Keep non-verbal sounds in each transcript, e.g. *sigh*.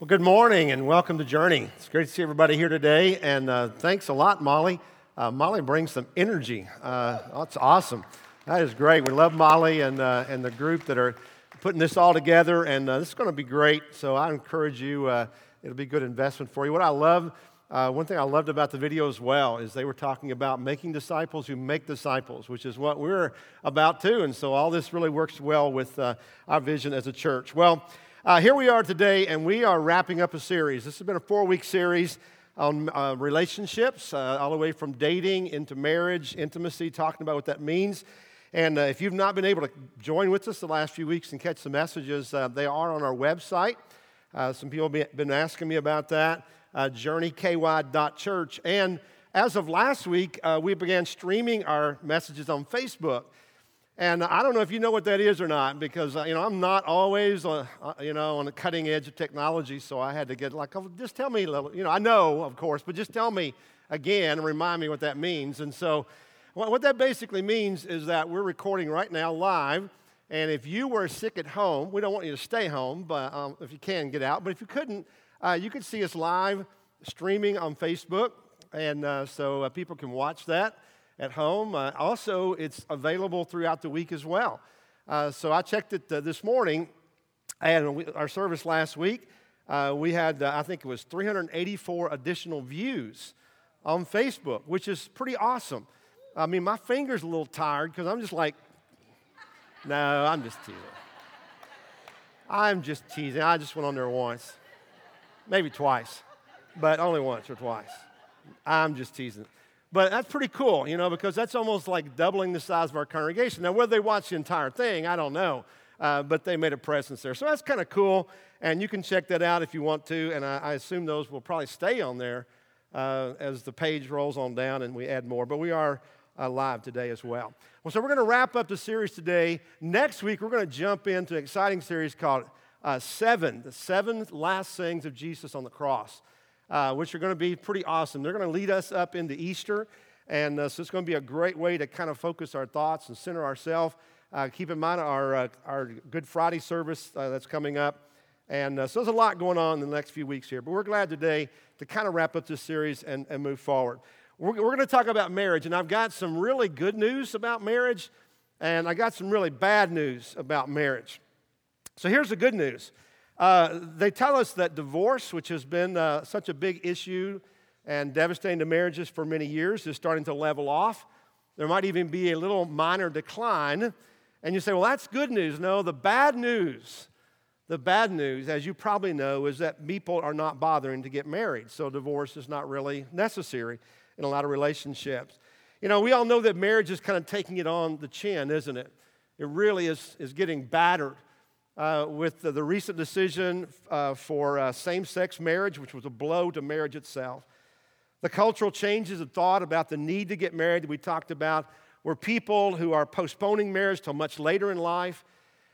Well, good morning and welcome to Journey. It's great to see everybody here today, and uh, thanks a lot, Molly. Uh, Molly brings some energy. Uh, that's awesome. That is great. We love Molly and, uh, and the group that are putting this all together, and uh, this is going to be great. So I encourage you, uh, it'll be a good investment for you. What I love, one thing I loved about the video as well is they were talking about making disciples who make disciples, which is what we're about too. And so all this really works well with our vision as a church. Well, uh, here we are today, and we are wrapping up a series. This has been a four week series on uh, relationships, uh, all the way from dating into marriage, intimacy, talking about what that means. And uh, if you've not been able to join with us the last few weeks and catch the messages, uh, they are on our website. Uh, some people have been asking me about that, journeyky.church. And as of last week, we began streaming our messages on Facebook. And I don't know if you know what that is or not, because uh, you know I'm not always, uh, uh, you know, on the cutting edge of technology. So I had to get like, oh, just tell me a little. You know, I know, of course, but just tell me again and remind me what that means. And so, what that basically means is that we're recording right now live. And if you were sick at home, we don't want you to stay home, but um, if you can, get out. But if you couldn't, uh, you could see us live streaming on Facebook, and uh, so uh, people can watch that at home. Uh, also, it's available throughout the week as well. Uh, so I checked it uh, this morning, and we, our service last week, uh, we had, uh, I think it was 384 additional views on Facebook, which is pretty awesome. I mean, my finger's a little tired because I'm just like, *laughs* no, I'm just teasing. I'm just teasing. I just went on there once, maybe twice, but only once or twice. I'm just teasing. But that's pretty cool, you know, because that's almost like doubling the size of our congregation. Now, whether they watch the entire thing, I don't know, uh, but they made a presence there. So that's kind of cool, and you can check that out if you want to, and I, I assume those will probably stay on there uh, as the page rolls on down and we add more. But we are uh, live today as well. Well, so we're going to wrap up the series today. Next week, we're going to jump into an exciting series called uh, Seven, the seven last sayings of Jesus on the cross uh, which are going to be pretty awesome. They're going to lead us up into Easter, and uh, so it's going to be a great way to kind of focus our thoughts and center ourselves. Uh, keep in mind our, uh, our Good Friday service uh, that's coming up. And uh, so there's a lot going on in the next few weeks here, but we're glad today to kind of wrap up this series and, and move forward. We're, we're going to talk about marriage, and I've got some really good news about marriage, and I got some really bad news about marriage. So here's the good news uh, they tell us that divorce, which has been uh, such a big issue and devastating to marriages for many years, is starting to level off. There might even be a little minor decline. And you say, well, that's good news. No, the bad news, the bad news, as you probably know, is that people are not bothering to get married. So divorce is not really necessary in a lot of relationships. You know, we all know that marriage is kind of taking it on the chin, isn't it? It really is, is getting battered uh, with the, the, recent decision uh, for uh, same sex marriage, which was a blow to marriage itself. The cultural changes of thought about the need to get married that we talked about were people who are postponing marriage till much later in life.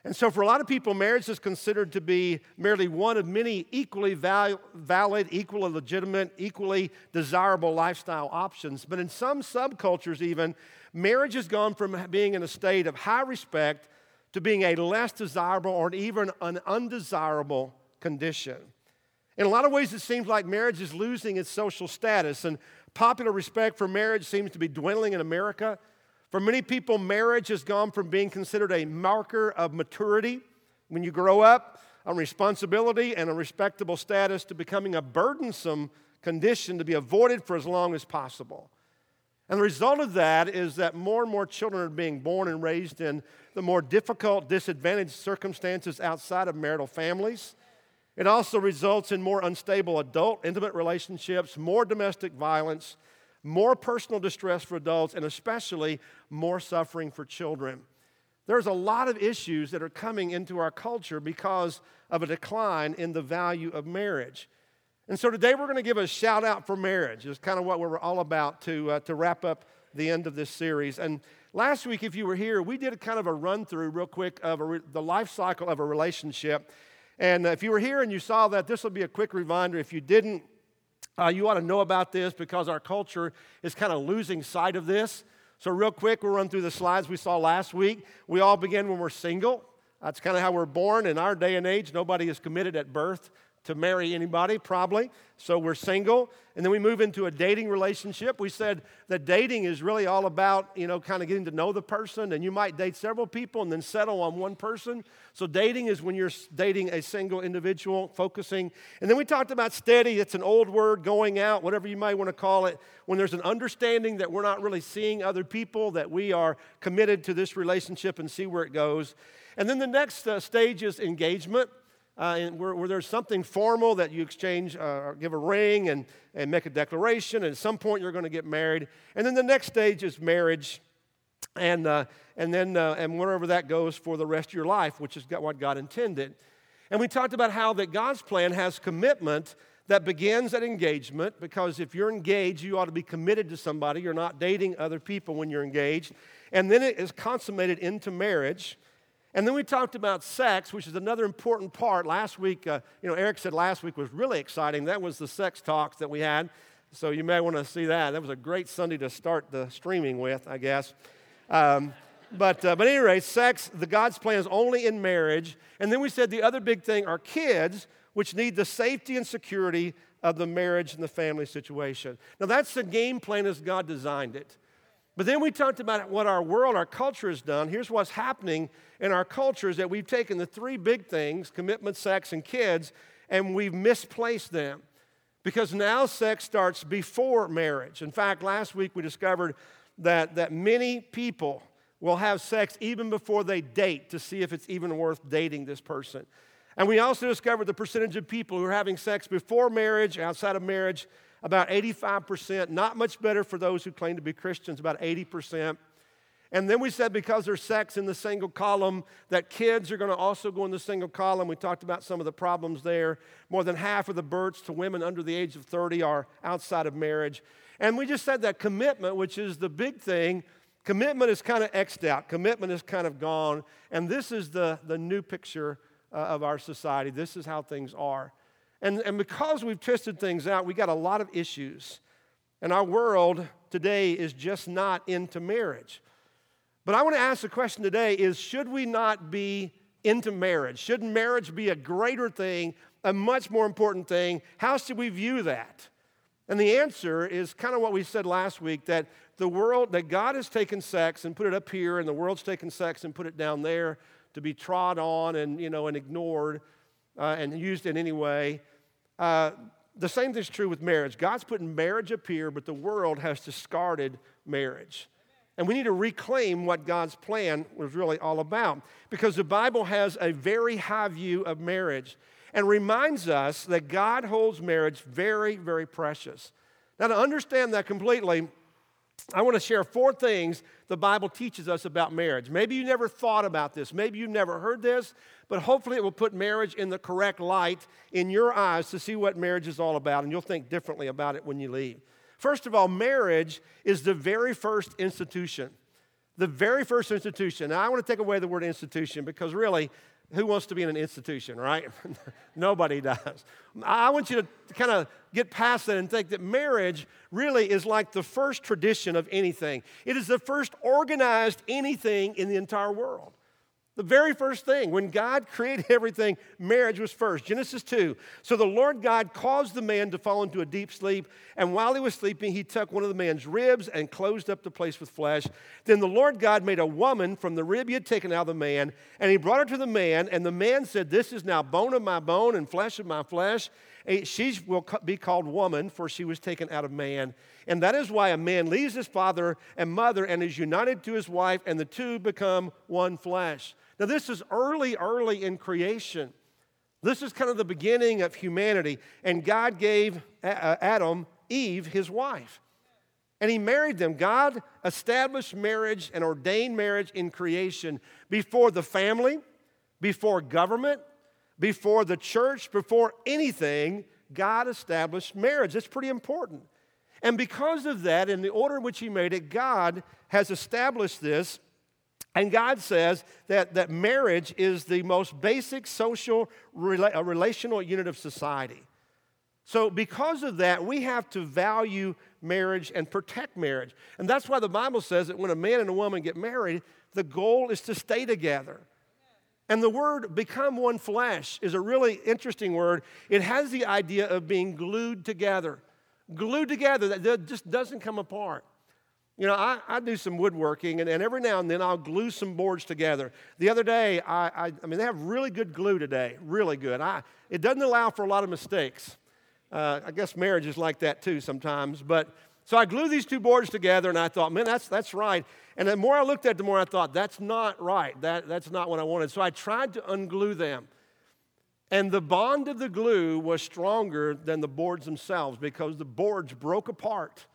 And so, for a lot of people, marriage is considered to be merely one of many equally val- valid, equally legitimate, equally desirable lifestyle options. But in some subcultures, even, marriage has gone from being in a state of high respect to being a less desirable or even an undesirable condition. In a lot of ways, it seems like marriage is losing its social status, and popular respect for marriage seems to be dwindling in America. For many people, marriage has gone from being considered a marker of maturity when you grow up, a responsibility, and a respectable status to becoming a burdensome condition to be avoided for as long as possible. And the result of that is that more and more children are being born and raised in the more difficult, disadvantaged circumstances outside of marital families. It also results in more unstable adult intimate relationships, more domestic violence, more personal distress for adults, and especially more suffering for children. There's a lot of issues that are coming into our culture because of a decline in the value of marriage. And so today we're going to give a shout out for marriage. It's kind of what we're all about to, uh, to wrap up the end of this series. And last week, if you were here, we did kind of a run through, real quick, of re- the life cycle of a relationship. And uh, if you were here and you saw that, this will be a quick reminder. If you didn't, uh, you ought to know about this because our culture is kind of losing sight of this. So, real quick, we'll run through the slides we saw last week. We all begin when we're single. That's kind of how we're born. In our day and age, nobody is committed at birth to marry anybody, probably. So we're single. And then we move into a dating relationship. We said that dating is really all about, you know, kind of getting to know the person. And you might date several people and then settle on one person. So dating is when you're dating a single individual, focusing. And then we talked about steady. It's an old word, going out, whatever you might want to call it. When there's an understanding that we're not really seeing other people, that we are committed to this relationship and see where it goes. And then the next uh, stage is engagement uh, where, where, there's something formal that you exchange, uh, give a ring and, and make a declaration, and at some point you're going to get married. And then the next stage is marriage, and, uh, and then uh, and wherever that goes for the rest of your life, which is what God intended. And we talked about how that God's plan has commitment that begins at engagement, because if you're engaged, you ought to be committed to somebody. You're not dating other people when you're engaged. And then it is consummated into marriage. And then we talked about sex, which is another important part. Last week, uh, you know, Eric said last week was really exciting. That was the sex talks that we had. So you may want to see that. That was a great Sunday to start the streaming with, I guess. Um, but, uh, but anyway, sex, the God's plan is only in marriage. And then we said the other big thing are kids, which need the safety and security of the marriage and the family situation. Now, that's the game plan as God designed it. But then we talked about what our world, our culture has done. Here's what's happening in our culture is that we've taken the three big things commitment, sex, and kids and we've misplaced them. Because now sex starts before marriage. In fact, last week we discovered that, that many people will have sex even before they date to see if it's even worth dating this person. And we also discovered the percentage of people who are having sex before marriage, outside of marriage, about 85%, not much better for those who claim to be Christians, about 80%. And then we said because there's sex in the single column, that kids are going to also go in the single column. We talked about some of the problems there. More than half of the births to women under the age of 30 are outside of marriage. And we just said that commitment, which is the big thing, commitment is kind of xed out. Commitment is kind of gone. And this is the, the new picture uh, of our society. This is how things are. And, and because we've twisted things out, we got a lot of issues. And our world today is just not into marriage. But I want to ask the question today is should we not be into marriage? Should marriage be a greater thing, a much more important thing? How should we view that? And the answer is kind of what we said last week that the world, that God has taken sex and put it up here, and the world's taken sex and put it down there to be trod on and, you know, and ignored uh, and used in any way. Uh, the same thing is true with marriage. God's putting marriage up here, but the world has discarded marriage. And we need to reclaim what God's plan was really all about because the Bible has a very high view of marriage and reminds us that God holds marriage very, very precious. Now, to understand that completely, I want to share four things the Bible teaches us about marriage. Maybe you never thought about this, maybe you've never heard this, but hopefully it will put marriage in the correct light in your eyes to see what marriage is all about, and you'll think differently about it when you leave. First of all, marriage is the very first institution. The very first institution. Now, I want to take away the word institution because really, who wants to be in an institution, right? *laughs* Nobody does. I want you to kind of get past that and think that marriage really is like the first tradition of anything. It is the first organized anything in the entire world. The very first thing, when God *laughs* created everything, marriage was first. Genesis 2. So the Lord God caused the man to fall into a deep sleep, and while he was sleeping, he took one of the man's ribs and closed up the place with flesh. Then the Lord God made a woman from the rib he had taken out of the man, and he brought her to the man, and the man said, This is now bone of my bone and flesh of my flesh. She will be called woman, for she was taken out of man. And that is why a man leaves his father and mother and is united to his wife, and the two become one flesh. Now, this is early, early in creation. This is kind of the beginning of humanity. And God gave uh, Adam Eve, his wife. And he married them. God established marriage and ordained marriage in creation before the family, before government, before the church, before anything. God established marriage. That's pretty important. And because of that, in the order in which he made it, God has established this and God says that, that marriage is the most basic social rela- uh, relational unit of society. So, because of that, we have to value marriage and protect marriage. And that's why the Bible says that when a man and a woman get married, the goal is to stay together. And the word become one flesh is a really interesting word. It has the idea of being glued together. Glued together, that just doesn't come apart. You know, I, I do some woodworking, and, and every now and then I'll glue some boards together. The other day, I, I, I mean, they have really good glue today, really good. I, it doesn't allow for a lot of mistakes. Uh, I guess marriage is like that too sometimes. But so I glued these two boards together, and I thought, man, that's, that's right. And the more I looked at it, the more I thought, that's not right. That, that's not what I wanted. So I tried to unglue them. And the bond of the glue was stronger than the boards themselves because the boards broke apart.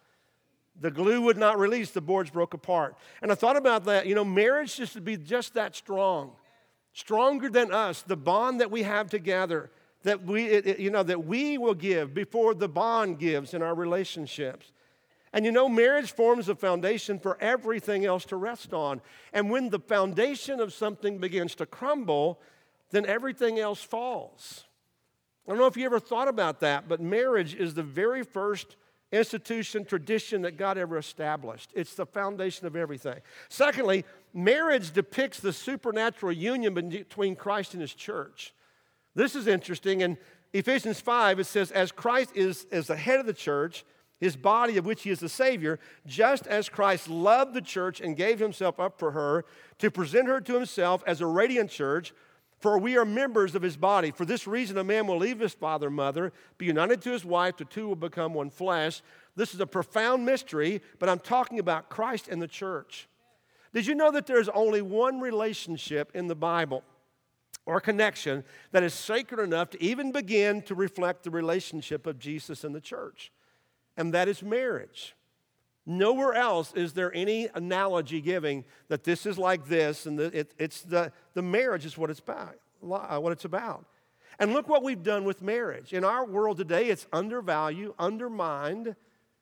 The glue would not release, the boards broke apart. And I thought about that. You know, marriage just to be just that strong, stronger than us, the bond that we have together, that we, it, you know, that we will give before the bond gives in our relationships. And you know, marriage forms a foundation for everything else to rest on. And when the foundation of something begins to crumble, then everything else falls. I don't know if you ever thought about that, but marriage is the very first institution, tradition that God ever established. It's the foundation of everything. Secondly, marriage depicts the supernatural union between Christ and his church. This is interesting. In Ephesians 5, it says, As Christ is as the head of the church, his body of which he is the Savior, just as Christ loved the church and gave himself up for her to present her to himself as a radiant church for we are members of his body. For this reason, a man will leave his father and mother, be united to his wife, the two will become one flesh. This is a profound mystery, but I'm talking about Christ and the church. Did you know that there's only one relationship in the Bible or connection that is sacred enough to even begin to reflect the relationship of Jesus and the church? And that is marriage. Nowhere else is there any analogy giving that this is like this, and the, it, it's the, the marriage is what it's about. Uh, what it's about. And look what we've done with marriage. In our world today, it's undervalued, undermined.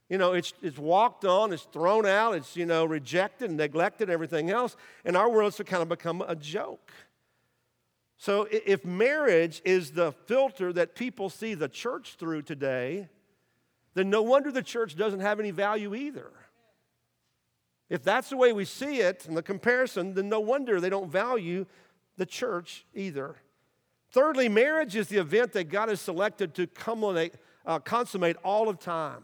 You know, it's, it's walked on, it's thrown out, it's, you know, rejected neglected, everything else. In our world, it's kind of become a joke. So if marriage is the filter that people see the church through today, then no wonder the church doesn't have any value either. If that's the way we see it and the comparison, then no wonder they don't value the church either. Thirdly, marriage is the event that God has selected to uh, consummate all of time.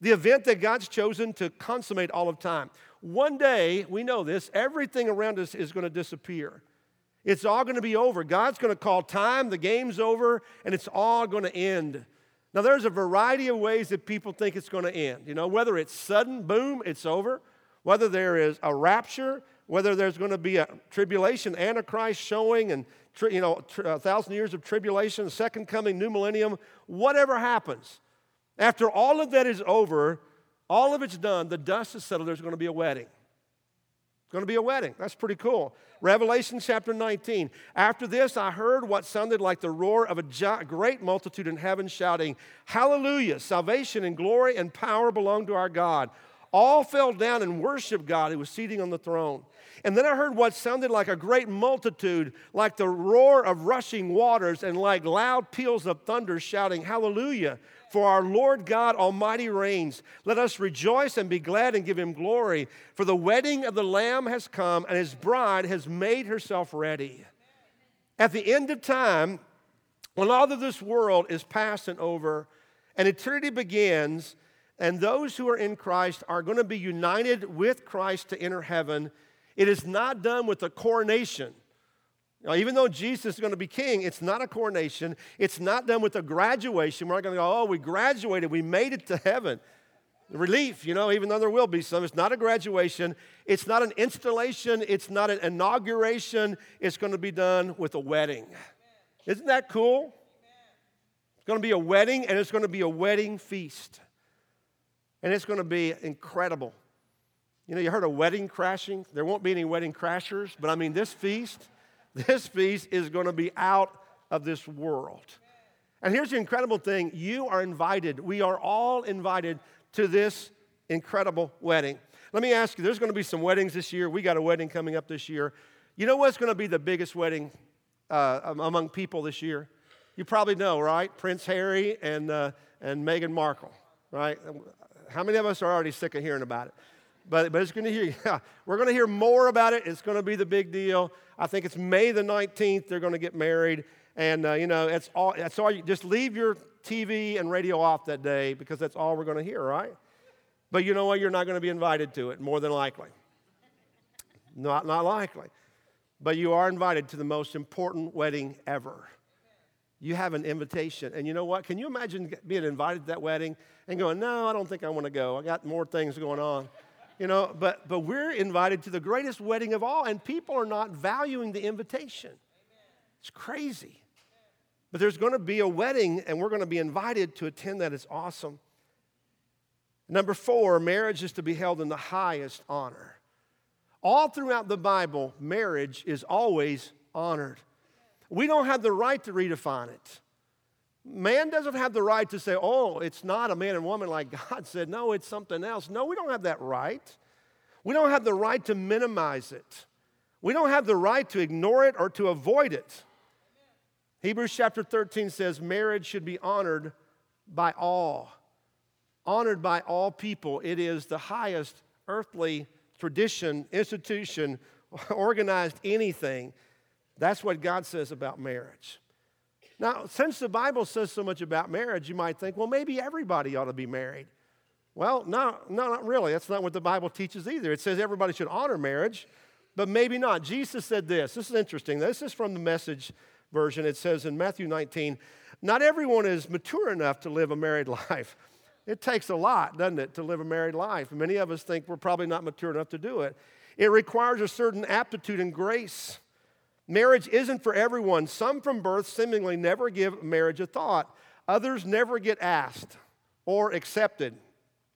The event that God's chosen to consummate all of time. One day, we know this, everything around us is going to disappear. It's all going to be over. God's going to call time, the game's over, and it's all going to end. Now, there's a variety of ways that people think it's going to end. You know, whether it's sudden, boom, it's over, whether there is a rapture, whether there's going to be a tribulation, Antichrist showing, and, you know, a thousand years of tribulation, second coming, new millennium, whatever happens. After all of that is over, all of it's done, the dust is settled, there's going to be a wedding. It's going to be a wedding. That's pretty cool. Revelation chapter 19. After this, I heard what sounded like the roar of a great multitude in heaven shouting, Hallelujah! Salvation and glory and power belong to our God. All fell down and worshiped God who was seated on the throne. And then I heard what sounded like a great multitude, like the roar of rushing waters and like loud peals of thunder shouting, Hallelujah! For our Lord God Almighty reigns. Let us rejoice and be glad and give him glory. For the wedding of the Lamb has come, and his bride has made herself ready. At the end of time, when all of this world is past and over, and eternity begins, and those who are in Christ are going to be united with Christ to enter heaven, it is not done with a coronation. Now, even though Jesus is going to be king, it's not a coronation. It's not done with a graduation. We're not going to go, oh, we graduated, we made it to heaven. Relief, you know, even though there will be some. It's not a graduation. It's not an installation. It's not an inauguration. It's going to be done with a wedding. Isn't that cool? It's going to be a wedding, and it's going to be a wedding feast. And it's going to be incredible. You know, you heard of wedding crashing? There won't be any wedding crashers, but I mean, this feast *laughs* this feast is going to be out of this world. And here's the incredible thing you are invited. We are all invited to this incredible wedding. Let me ask you there's going to be some weddings this year. We got a wedding coming up this year. You know what's going to be the biggest wedding uh, among people this year? You probably know, right? Prince Harry and, uh, and Meghan Markle, right? How many of us are already sick of hearing about it? but, but it's going to hear, *laughs* yeah, we're going to hear more about it. It's going to be the big deal. I think it's May the 19th, they're going to get married. And, uh, you know, it's all, that's all you, just leave your TV and radio off that day because that's all we're going to hear, right? But you know what? You're not going to be invited to it, more than likely. Not, not likely. But you are invited to the most important wedding ever. You have an invitation. And you know what? Can you imagine being invited to that wedding and going, no, I don't think I want to go. I got more things going on. You know, but, but we're invited to the greatest wedding of all, and people are not valuing the invitation. It's crazy. But there's going to be a wedding, and we're going to be invited to attend that. It's awesome. Number four, marriage is to be held in the highest honor. All throughout the Bible, marriage is always honored. We don't have the right to redefine it. Man doesn't have the right to say, oh, it's not a man and woman like God *laughs* said. No, it's something else. No, we don't have that right. We don't have the right to minimize it. We don't have the right to ignore it or to avoid it. Hebrews chapter 13 says marriage should be honored by all. Honored by all people. It is the highest earthly tradition, institution, *laughs* organized anything. That's what God says about marriage. Now, since the Bible says so much about marriage, you might think, well, maybe everybody ought to be married. Well, no, no, not really. That's not what the Bible teaches either. It says everybody should honor marriage, but maybe not. Jesus said this. This is interesting. This is from the message version. It says in Matthew 19, not everyone is mature enough to live a married *laughs* life. It takes a lot, doesn't it, to live a married life? Many of us think we're probably not mature enough to do it. It requires a certain aptitude and grace. Marriage isn't for everyone. Some from birth seemingly never give marriage a thought, others never get asked or accepted.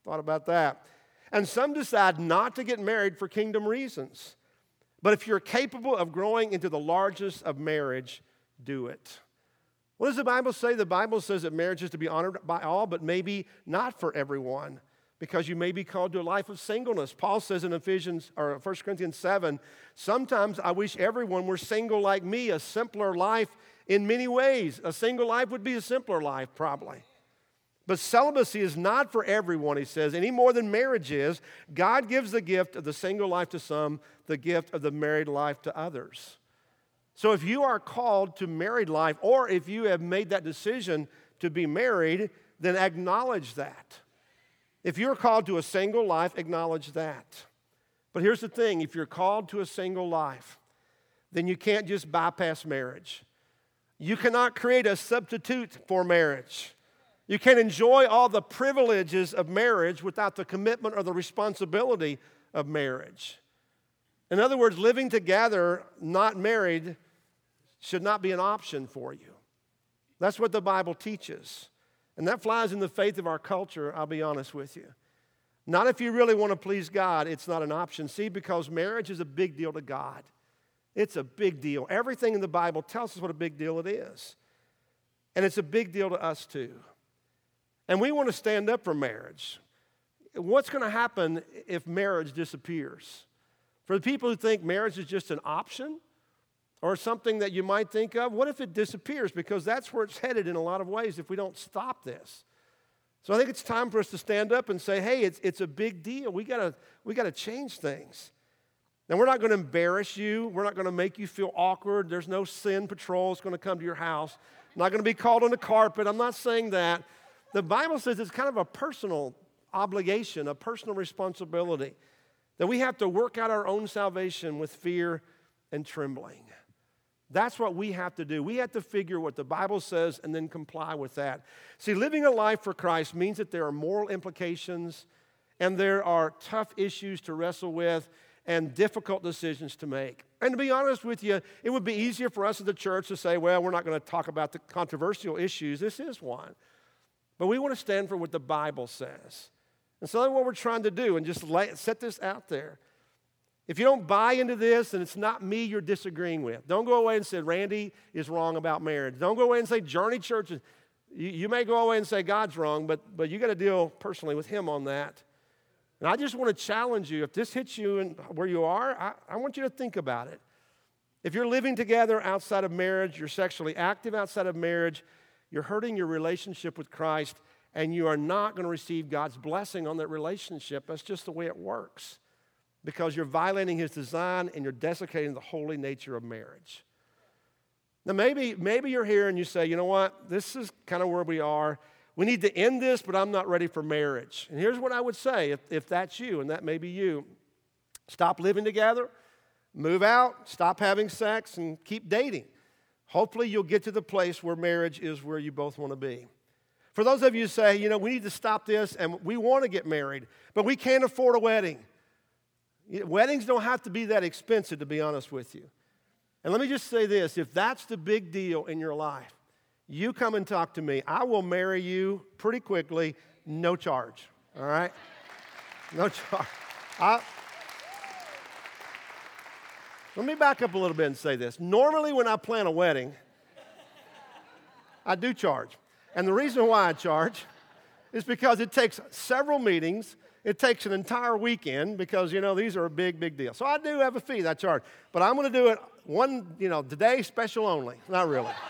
Thought about that. And some decide not to get married for kingdom reasons. But if you're capable of growing into the largest of marriage, do it. What does the Bible say? The Bible says that marriage is to be honored by all, but maybe not for everyone, because you may be called to a life of singleness. Paul says in Ephesians or 1 Corinthians 7, sometimes I wish everyone were single like me, a simpler life in many ways. A single life would be a simpler life, probably. But celibacy is not for everyone, he says, any more than marriage is. God gives the gift of the single life to some, the gift of the married life to others. So if you are called to married life, or if you have made that decision to be married, then acknowledge that. If you're called to a single life, acknowledge that. But here's the thing if you're called to a single life, then you can't just bypass marriage. You cannot create a substitute for marriage. You can't enjoy all the privileges of marriage without the commitment or the responsibility of marriage. In other words, living together, not married, should not be an option for you. That's what the Bible teaches. And that flies in the faith of our culture, I'll be honest with you. Not if you really want to please God, it's not an option. See, because marriage is a big deal to God. It's a big deal. Everything in the Bible tells us what a big deal it is. And it's a big deal to us too. And we want to stand up for marriage. What's going to happen if marriage disappears? For the people who think marriage is just an option, or something that you might think of, what if it disappears? Because that's where it's headed in a lot of ways if we don't stop this. So I think it's time for us to stand up and say, hey, it's, it's a big deal. We gotta, we gotta change things. And we're not gonna embarrass you. We're not gonna make you feel awkward. There's no sin patrol that's gonna come to your house. I'm not gonna be called on the carpet. I'm not saying that. The Bible says it's kind of a personal obligation, a personal responsibility, that we have to work out our own salvation with fear and trembling. That's what we have to do. We have to figure what the Bible says and then comply with that. See, living a life for Christ means that there are moral implications and there are tough issues to wrestle with and difficult decisions to make. And to be honest with you, it would be easier for us as the church to say, well, we're not going to talk about the controversial issues. This is one. But we want to stand for what the Bible says. And so that's what we're trying to do and just lay, set this out there. If you don't buy into this, and it's not me you're disagreeing with, don't go away and say Randy is wrong about marriage. Don't go away and say Journey Church is. You, you may go away and say God's wrong, but, but you got to deal personally with Him on that. And I just want to challenge you if this hits you in where you are, I, I want you to think about it. If you're living together outside of marriage, you're sexually active outside of marriage, you're hurting your relationship with Christ, and you are not going to receive God's blessing on that relationship. That's just the way it works. Because you're violating his design and you're desecrating the holy nature of marriage. Now, maybe, maybe you're here and you say, you know what, this is kind of where we are. We need to end this, but I'm not ready for marriage. And here's what I would say if, if that's you, and that may be you stop living together, move out, stop having sex, and keep dating. Hopefully, you'll get to the place where marriage is where you both want to be. For those of you who say, you know, we need to stop this and we want to get married, but we can't afford a wedding. Weddings don't have to be that expensive, to be honest with you. And let me just say this if that's the big deal in your life, you come and talk to me. I will marry you pretty quickly, no charge. All right? No charge. I, let me back up a little bit and say this. Normally, when I plan a wedding, I do charge. And the reason why I charge is because it takes several meetings. It takes an entire weekend because, you know, these are a big, big deal. So I do have a fee that I charge. But I'm going to do it one, you know, today special only. Not really. *laughs*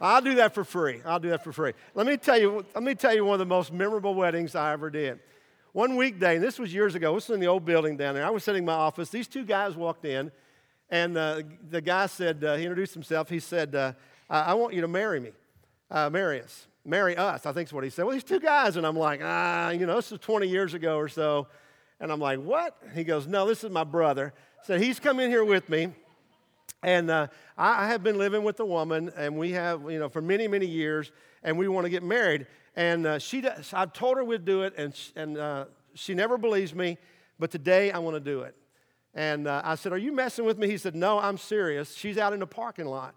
I'll do that for free. I'll do that for free. Let me tell you, let me tell you one of the most memorable weddings I ever did. One weekday, and this was years ago, this was in the old building down there. I was sitting in my office. These two guys walked in, and uh, the guy said, uh, he introduced himself. He said, uh, I want you to marry me, uh, marry us, marry us, I think is what he said. Well, these two guys, and I'm like, ah, you know, this is 20 years ago or so. And I'm like, what? He goes, no, this is my brother. So he's come in here with me. And uh, I have been living with a woman, and we have, you know, for many, many years, and we want to get married. And uh, she does, I've told her we'd do it, and, she, and uh, she never believes me, but today I want to do it. And uh, I said, Are you messing with me? He said, No, I'm serious. She's out in the parking lot.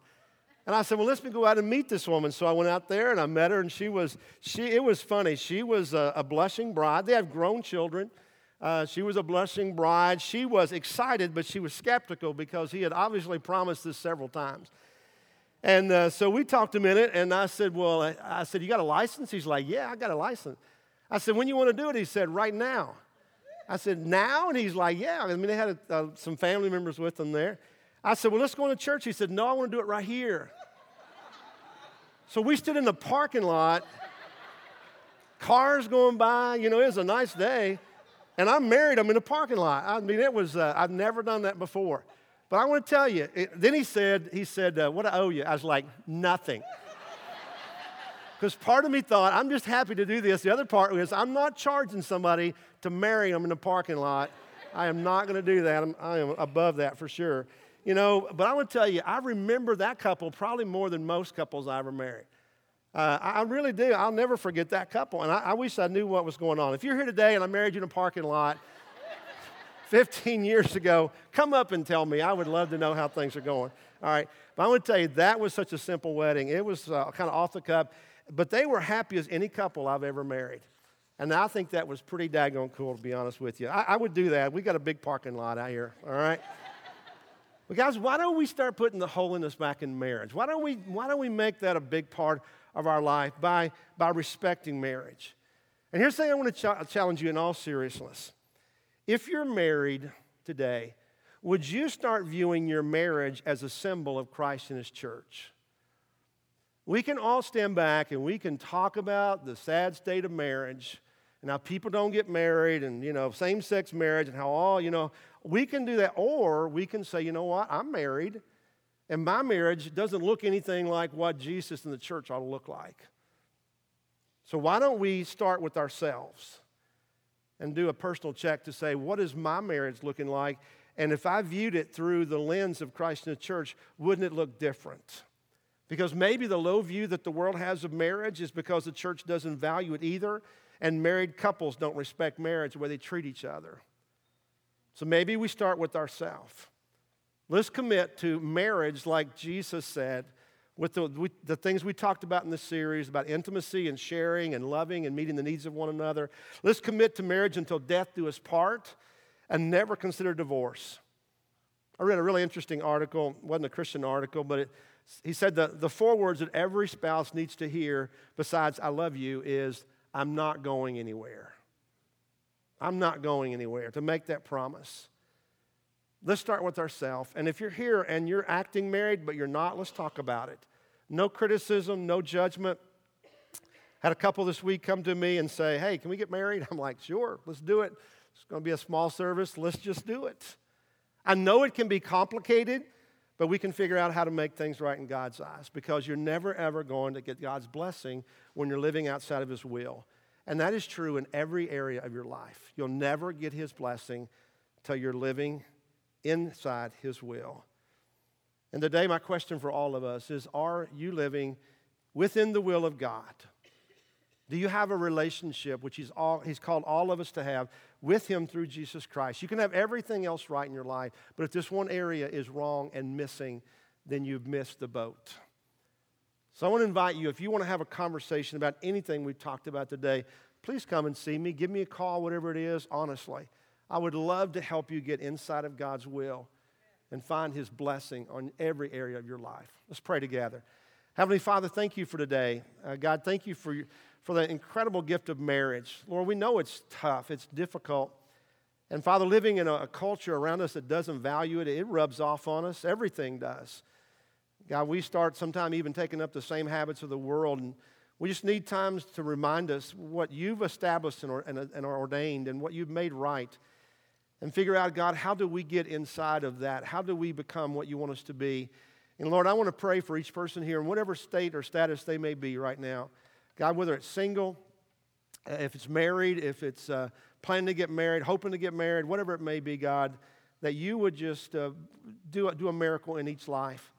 And I said, Well, let me go out and meet this woman. So I went out there and I met her, and she was, she, it was funny. She was a, a blushing bride. They have grown children. Uh, she was a blushing bride. She was excited, but she was skeptical because he had obviously promised this several times. And uh, so we talked a minute, and I said, Well, I said, You got a license? He's like, Yeah, I got a license. I said, When you want to do it? He said, Right now. I said, Now? And he's like, Yeah. I mean, they had a, uh, some family members with them there. I said, Well, let's go to church. He said, No, I want to do it right here. So we stood in the parking lot, cars going by. You know, it was a nice day. And I'm married, I'm in the parking lot. I mean, it was, uh, I've never done that before. But I want to tell you, it, then he said, he said, uh, what do I owe you? I was like, nothing. *laughs* Because part of me thought, I'm just happy to do this. The other part was, I'm not charging somebody to marry them in the parking lot. I am not going to do that. I'm, I am above that for sure. You know, but I want to tell you, I remember that couple probably more than most couples I ever married. Uh, I really do. I'll never forget that couple. And I, I wish I knew what was going on. If you're here today and I married you in a parking lot, *laughs* 15 years ago, come up and tell me. I would love to know how things are going. All right. But I want to tell you, that was such a simple wedding. It was uh, kind of off the cuff, but they were happy as any couple I've ever married. And I think that was pretty daggone cool, to be honest with you. I, I would do that. We got a big parking lot out here, all right? Guys, why don't we start putting the holiness back in marriage? Why don't we, why don't we make that a big part of our life by, by respecting marriage? And here's the thing I want to ch- challenge you in all seriousness. If you're married today, would you start viewing your marriage as a symbol of Christ and His church? We can all stand back and we can talk about the sad state of marriage and how people don't get married and, you know, same sex marriage and how all, you know, we can do that. Or we can say, you know what, I'm married and my marriage doesn't look anything like what Jesus and the church ought to look like. So why don't we start with ourselves? and do a personal check to say, what is my marriage looking like? And if I viewed it through the lens of Christ and the church, wouldn't it look different? Because maybe the low view that the world has of marriage is because the church doesn't value it either, and married couples don't respect marriage the way they treat each other. So maybe we start with ourselves. Let's commit to marriage like Jesus said with the, we, the things we talked about in this series about intimacy and sharing and loving and meeting the needs of one another. Let's commit to marriage until death do us part and never consider divorce. I read a really interesting article, it wasn't a Christian article, but it, he said the, the four words that every spouse needs to hear besides I love you is I'm not going anywhere. I'm not going anywhere to make that promise. Let's start with ourselves. And if you're here and you're acting married, but you're not, let's talk about it. No criticism, no judgment. Had a couple this week come to me and say, Hey, can we get married? *laughs* I'm like, Sure, let's do it. It's going to be a small service. Let's just do it. I know it can be complicated, but we can figure out how to make things right in God's eyes because you're never, ever going to get God's blessing when you're living outside of His will. And that is true in every area of your life. You'll never get His blessing till you're living inside His will. And today, my question for all of us is Are you living within the will of God? Do you have a relationship, which he's, all, he's called all of us to have, with Him through Jesus Christ? You can have everything else right in your life, but if this one area is wrong and missing, then you've missed the boat. So I want to invite you, if you want to have a conversation about anything we've talked about today, please come and see me. Give me a call, whatever it is, honestly. I would love to help you get inside of God's will and find His blessing on every area of your life. Let's pray together. Heavenly Father, thank you for today. Uh, God, thank you for for the incredible gift of marriage. Lord, we know it's tough, it's difficult. And Father, living in a, a culture around us that doesn't value it, it rubs off on us. Everything does. God, we start sometime even taking up the same habits of the world. And we just need times to remind us what you've established and, and, and ordained and what you've made right. And figure out, God, how do we get inside of that? How do we become what you want us to be? And Lord, I want to pray for each person here in whatever state or status they may be right now. God, whether it's single, uh, if it's married, if it's uh, planning to get married, hoping to get married, whatever it may be, God, that you would just uh, do, do a miracle in each life.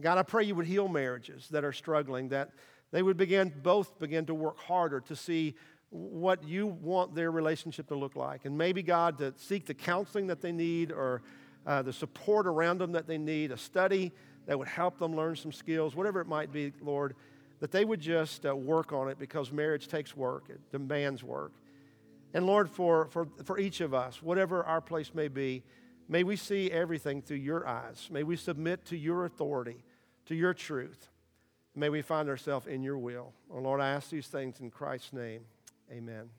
God, I pray you would heal marriages that are struggling, that they would begin, both begin to work harder to see what you want their relationship to look like. And maybe, God, to seek the counseling that they need or uh, the support around them that they need, a study that would help them learn some skills, whatever it might be, Lord that they would just uh, work on it because marriage takes work, it demands work. And Lord, for, for, for each of us, whatever our place may be, may we see everything through your eyes. May we submit to your authority, to your truth. May we find ourselves in your will. Oh, Lord, I ask these things in Christ's name. Amen.